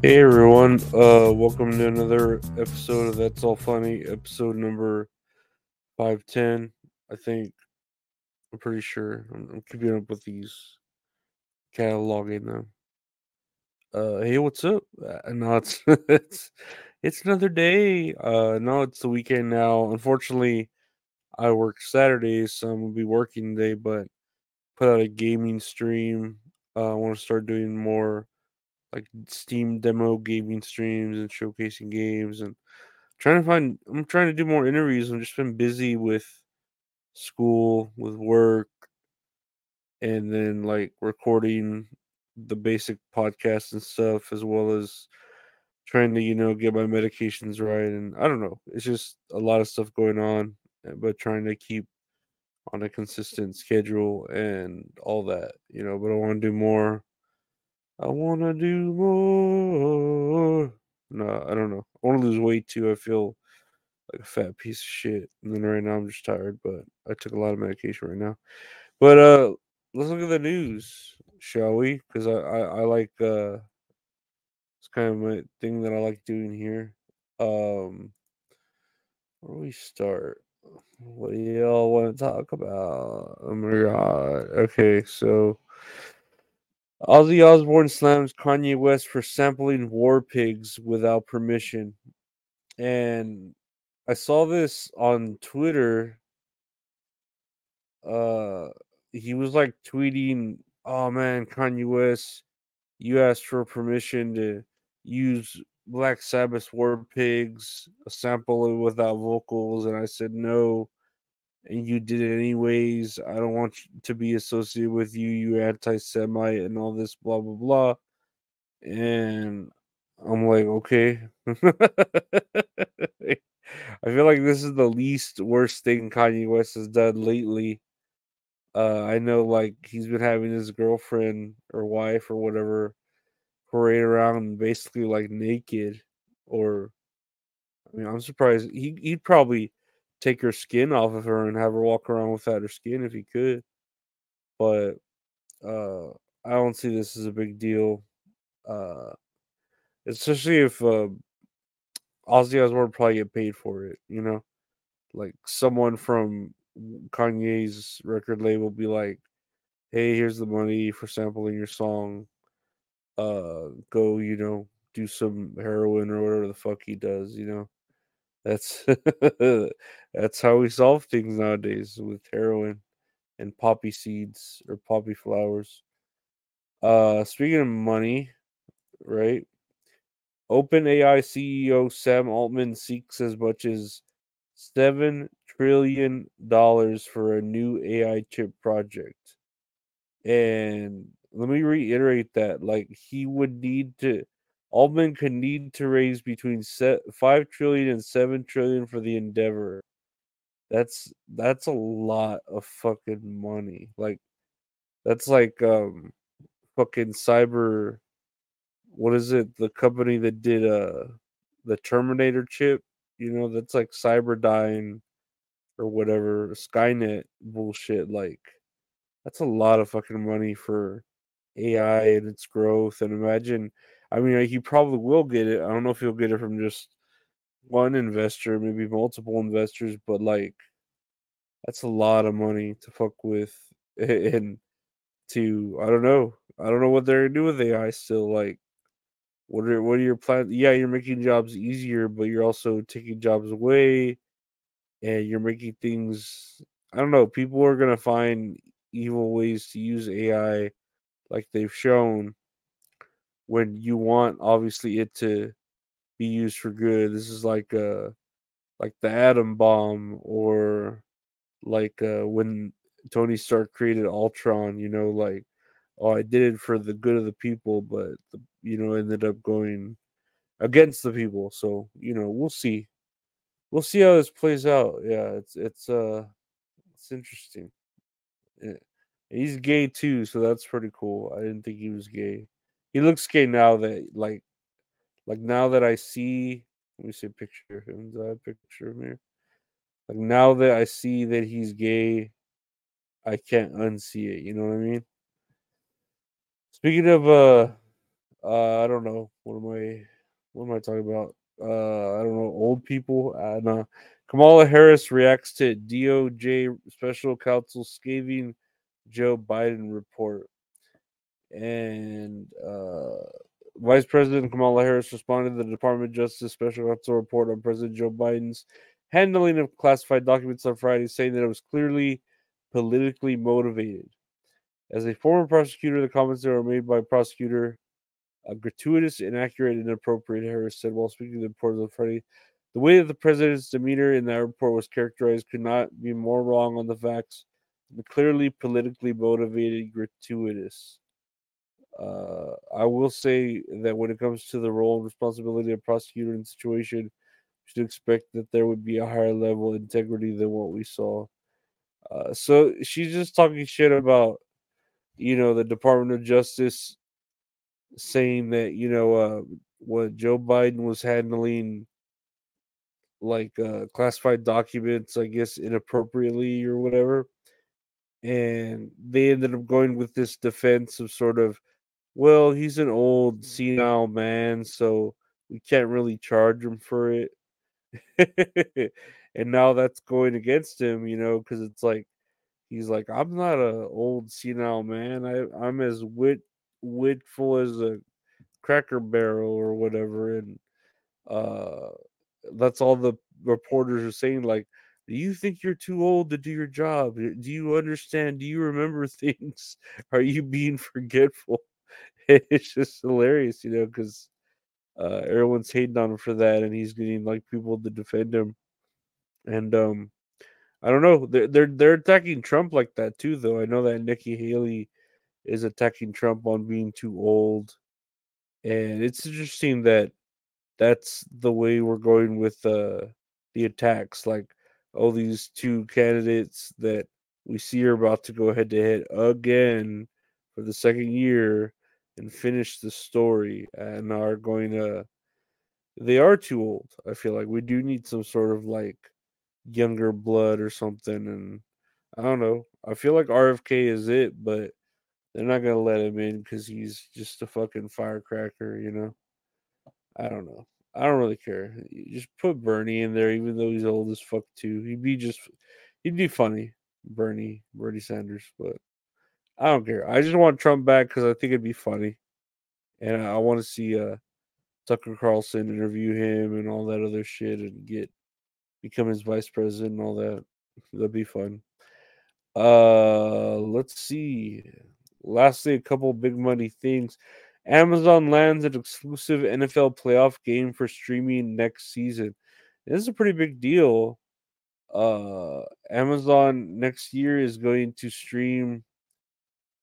Hey everyone, uh welcome to another episode of That's All Funny, episode number 510. I think I'm pretty sure I'm, I'm keeping up with these cataloging them. Uh hey, what's up? Uh, no, it's it's it's another day. Uh no, it's the weekend now. Unfortunately, I work Saturdays, so I'm gonna be working today, but put out a gaming stream. Uh, I want to start doing more like Steam demo gaming streams and showcasing games and trying to find I'm trying to do more interviews. I've just been busy with school, with work, and then like recording the basic podcasts and stuff as well as trying to, you know, get my medications right and I don't know. It's just a lot of stuff going on, uh, but trying to keep on a consistent schedule and all that, you know, but I want to do more I wanna do more. No, I don't know. I wanna lose weight too. I feel like a fat piece of shit. And then right now I'm just tired, but I took a lot of medication right now. But uh let's look at the news, shall we? Because I, I, I like uh it's kind of my thing that I like doing here. Um where do we start? What do y'all want to talk about? Oh my god. Okay, so Ozzy Osbourne slams Kanye West for sampling war pigs without permission. And I saw this on Twitter. Uh he was like tweeting, "Oh man, Kanye West, you asked for permission to use Black Sabbath war pigs, a sample without vocals, and I said no." And you did it anyways. I don't want to be associated with you, you anti Semite, and all this, blah, blah, blah. And I'm like, okay. I feel like this is the least worst thing Kanye West has done lately. Uh, I know, like, he's been having his girlfriend or wife or whatever parade around basically like naked. Or, I mean, I'm surprised he, he'd probably take her skin off of her and have her walk around without her skin if he could. But uh, I don't see this as a big deal. Uh, especially if uh, Ozzy Osbourne probably get paid for it, you know? Like someone from Kanye's record label be like, hey, here's the money for sampling your song. Uh, go, you know, do some heroin or whatever the fuck he does, you know? That's that's how we solve things nowadays with heroin and poppy seeds or poppy flowers. Uh speaking of money, right? OpenAI CEO Sam Altman seeks as much as seven trillion dollars for a new AI chip project. And let me reiterate that like he would need to Altman could need to raise between five trillion and seven trillion for the endeavor. That's that's a lot of fucking money. Like that's like um fucking cyber what is it? The company that did uh the Terminator chip, you know, that's like Cyberdyne or whatever, Skynet bullshit like that's a lot of fucking money for AI and its growth and imagine I mean, he probably will get it. I don't know if he'll get it from just one investor, maybe multiple investors, but like that's a lot of money to fuck with and to I don't know. I don't know what they're gonna do with AI still. Like what are what are your plans? Yeah, you're making jobs easier, but you're also taking jobs away and you're making things I don't know, people are gonna find evil ways to use AI like they've shown when you want obviously it to be used for good. This is like uh like the atom bomb or like uh when Tony Stark created Ultron, you know, like oh I did it for the good of the people, but the, you know ended up going against the people. So, you know, we'll see. We'll see how this plays out. Yeah, it's it's uh it's interesting. Yeah. He's gay too, so that's pretty cool. I didn't think he was gay. He looks gay now that like like now that I see let me see a picture of him. Do I have a picture of him? Like now that I see that he's gay, I can't unsee it. You know what I mean? Speaking of uh Uh, I don't know. What am I? What am I talking about? Uh, I don't know. Old people. Uh, no. Kamala Harris reacts to DOJ special counsel scathing Joe Biden report. And uh, Vice President Kamala Harris responded to the Department of Justice special counsel report on President Joe Biden's handling of classified documents on Friday, saying that it was clearly politically motivated. As a former prosecutor, the comments that were made by prosecutor uh, gratuitous, inaccurate, and inappropriate, Harris said while speaking to the report on Friday. The way that the president's demeanor in that report was characterized could not be more wrong on the facts. Clearly politically motivated, gratuitous. Uh, I will say that when it comes to the role and responsibility of prosecutor in the situation, we should expect that there would be a higher level of integrity than what we saw. Uh, so she's just talking shit about, you know, the Department of Justice saying that you know uh, what Joe Biden was handling like uh, classified documents, I guess inappropriately or whatever, and they ended up going with this defense of sort of, well, he's an old senile man, so we can't really charge him for it. and now that's going against him, you know, because it's like he's like, I'm not an old senile man. I I'm as wit witful as a cracker barrel or whatever. And uh that's all the reporters are saying like do you think you're too old to do your job? Do you understand? Do you remember things? Are you being forgetful it's just hilarious you know because uh everyone's hating on him for that and he's getting like people to defend him and um i don't know they're they're, they're attacking trump like that too though i know that nikki haley is attacking Trump on being too old. And it's interesting that that's the way we're going with uh, the attacks. Like, all these two candidates that we see are about to go head to head again for the second year and finish the story and are going to. They are too old. I feel like we do need some sort of like younger blood or something. And I don't know. I feel like RFK is it, but they're not gonna let him in because he's just a fucking firecracker, you know. I don't know. I don't really care. You just put Bernie in there, even though he's old as fuck too. He'd be just, he'd be funny, Bernie, Bernie Sanders. But I don't care. I just want Trump back because I think it'd be funny, and I, I want to see uh Tucker Carlson interview him and all that other shit, and get become his vice president and all that. That'd be fun. Uh, let's see. Lastly, a couple big money things. Amazon lands an exclusive NFL playoff game for streaming next season. This is a pretty big deal. Uh, Amazon next year is going to stream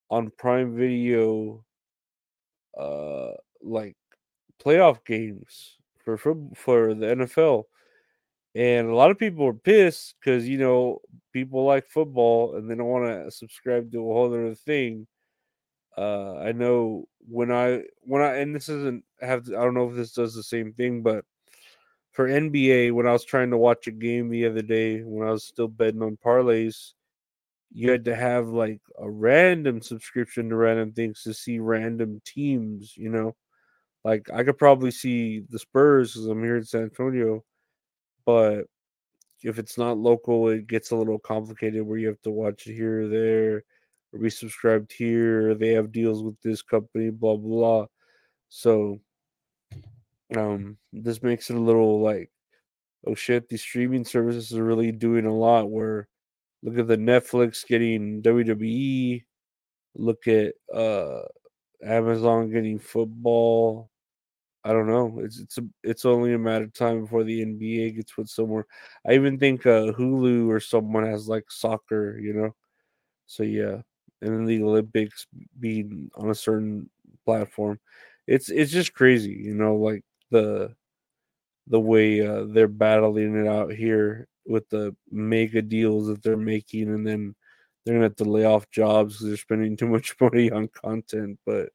on Prime Video, uh, like playoff games for for, the NFL. And a lot of people are pissed because you know people like football and they don't want to subscribe to a whole other thing. Uh, I know when I when I and this isn't have to, I don't know if this does the same thing, but for NBA, when I was trying to watch a game the other day, when I was still betting on parlays, you had to have like a random subscription to random things to see random teams. You know, like I could probably see the Spurs because I'm here in San Antonio, but if it's not local, it gets a little complicated where you have to watch it here or there or be subscribed here. They have deals with this company, blah blah. So um this makes it a little like oh shit, these streaming services are really doing a lot where look at the Netflix getting WWE, look at uh Amazon getting football. I don't know. It's it's a, it's only a matter of time before the NBA gets put somewhere. I even think uh, Hulu or someone has like soccer, you know. So yeah, and then the Olympics being on a certain platform. It's it's just crazy, you know, like the the way uh, they're battling it out here with the mega deals that they're making, and then they're gonna have to lay off jobs because they're spending too much money on content. But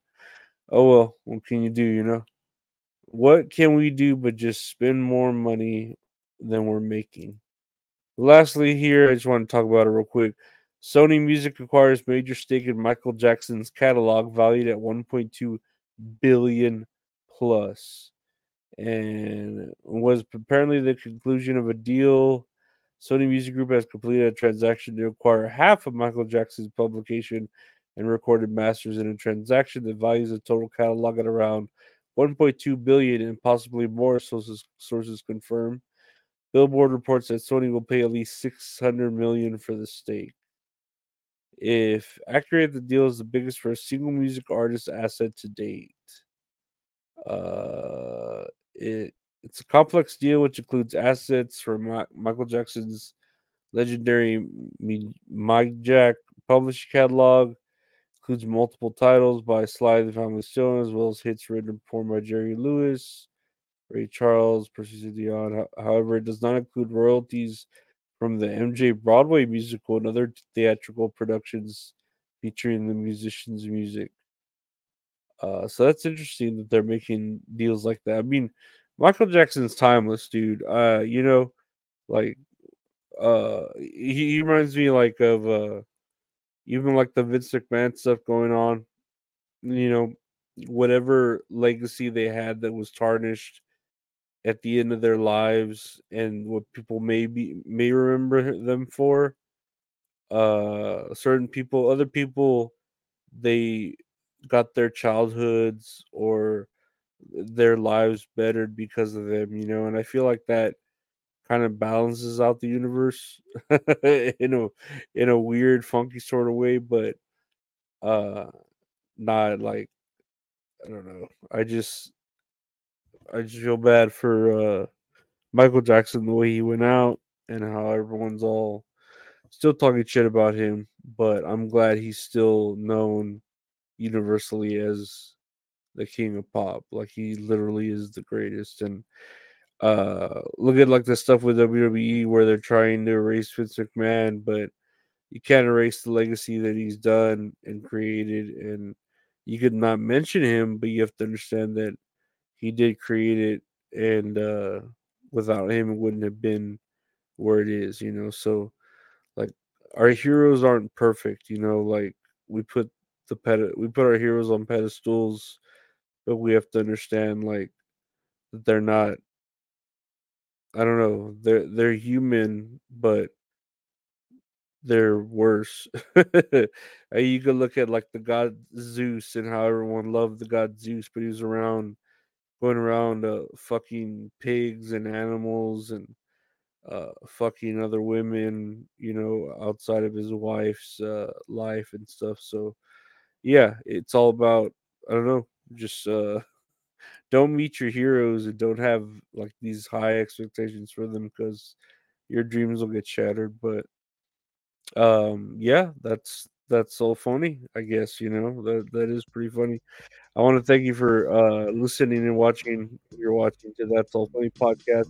oh well, what can you do? You know, what can we do but just spend more money than we're making? Lastly, here I just want to talk about it real quick. Sony Music acquires major stake in Michael Jackson's catalog valued at 1.2 billion plus, and was apparently the conclusion of a deal. Sony Music Group has completed a transaction to acquire half of Michael Jackson's publication and recorded masters in a transaction that values the total catalog at around 1.2 billion and possibly more. Sources sources confirm. Billboard reports that Sony will pay at least 600 million for the stake. If accurate, the deal is the biggest for a single music artist asset to date. Uh, it it's a complex deal which includes assets from Michael Jackson's legendary Mijac publishing catalog, includes multiple titles by Sly the Family Stone, as well as hits written and performed by Jerry Lewis, Ray Charles, Percy Dion. However, it does not include royalties from the MJ Broadway musical and other theatrical productions featuring the musician's music. Uh, so that's interesting that they're making deals like that. I mean, Michael Jackson's timeless, dude. Uh, you know, like uh he, he reminds me like of uh even like the Vince McMahon stuff going on. You know, whatever legacy they had that was tarnished at the end of their lives and what people may be may remember them for uh certain people other people they got their childhoods or their lives bettered because of them you know and i feel like that kind of balances out the universe in a in a weird funky sort of way but uh not like i don't know i just I just feel bad for uh, Michael Jackson the way he went out and how everyone's all still talking shit about him. But I'm glad he's still known universally as the king of pop. Like he literally is the greatest. And uh, look at like the stuff with WWE where they're trying to erase Vince McMahon, but you can't erase the legacy that he's done and created. And you could not mention him, but you have to understand that he did create it, and uh, without him, it wouldn't have been where it is. You know, so like our heroes aren't perfect. You know, like we put the ped- we put our heroes on pedestals, but we have to understand like they're not. I don't know. They're they're human, but they're worse. you could look at like the god Zeus and how everyone loved the god Zeus, but he was around going around uh, fucking pigs and animals and uh, fucking other women, you know, outside of his wife's uh, life and stuff. So, yeah, it's all about I don't know, just uh, don't meet your heroes and don't have like these high expectations for them because your dreams will get shattered. But um, yeah, that's that's so funny. I guess you know that that is pretty funny. I want to thank you for uh, listening and watching. You're watching to That's All Funny podcast.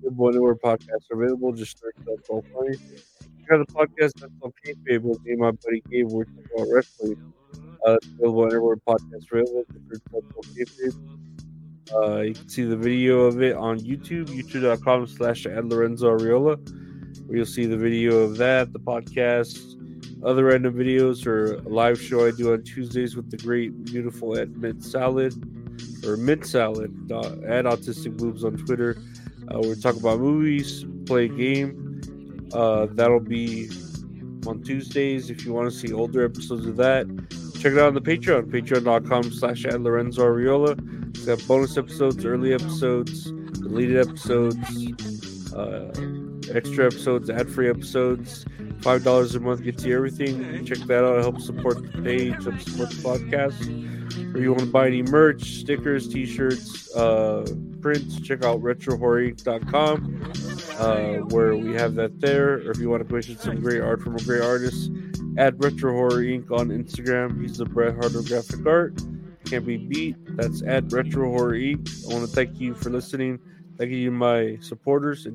One more podcasts are available. Just search That's All Funny. Got the podcast That's Kayfabe with me, my buddy Gabe. We're talking about wrestling. Uh. Search That's All Uh, you can see the video of it on YouTube, youtube.com slash at Lorenzo Ariola, where you'll see the video of that, the podcast, other random videos or a live show I do on Tuesdays with the great, beautiful Ed Mint Salad or Mint Salad at Autistic Boobs on Twitter. Uh, we talk about movies, play a game. Uh, that'll be on Tuesdays. If you want to see older episodes of that, check it out on the Patreon, patreon.com slash at Lorenzo Ariola. It's got bonus episodes, early episodes, deleted episodes, uh, extra episodes, ad-free episodes. Five dollars a month gets you everything. Check that out. Help support the page, help support the podcast. Or you want to buy any merch, stickers, t-shirts, uh, prints, check out retrohorrorinc.com uh, where we have that there. Or if you want to commission some great art from a great artist, at Retro Horror Inc. on Instagram. He's the Bret Harder graphic art. Can't be beat. That's at Retro Horror Inc. I want to thank you for listening. Thank you, my supporters. And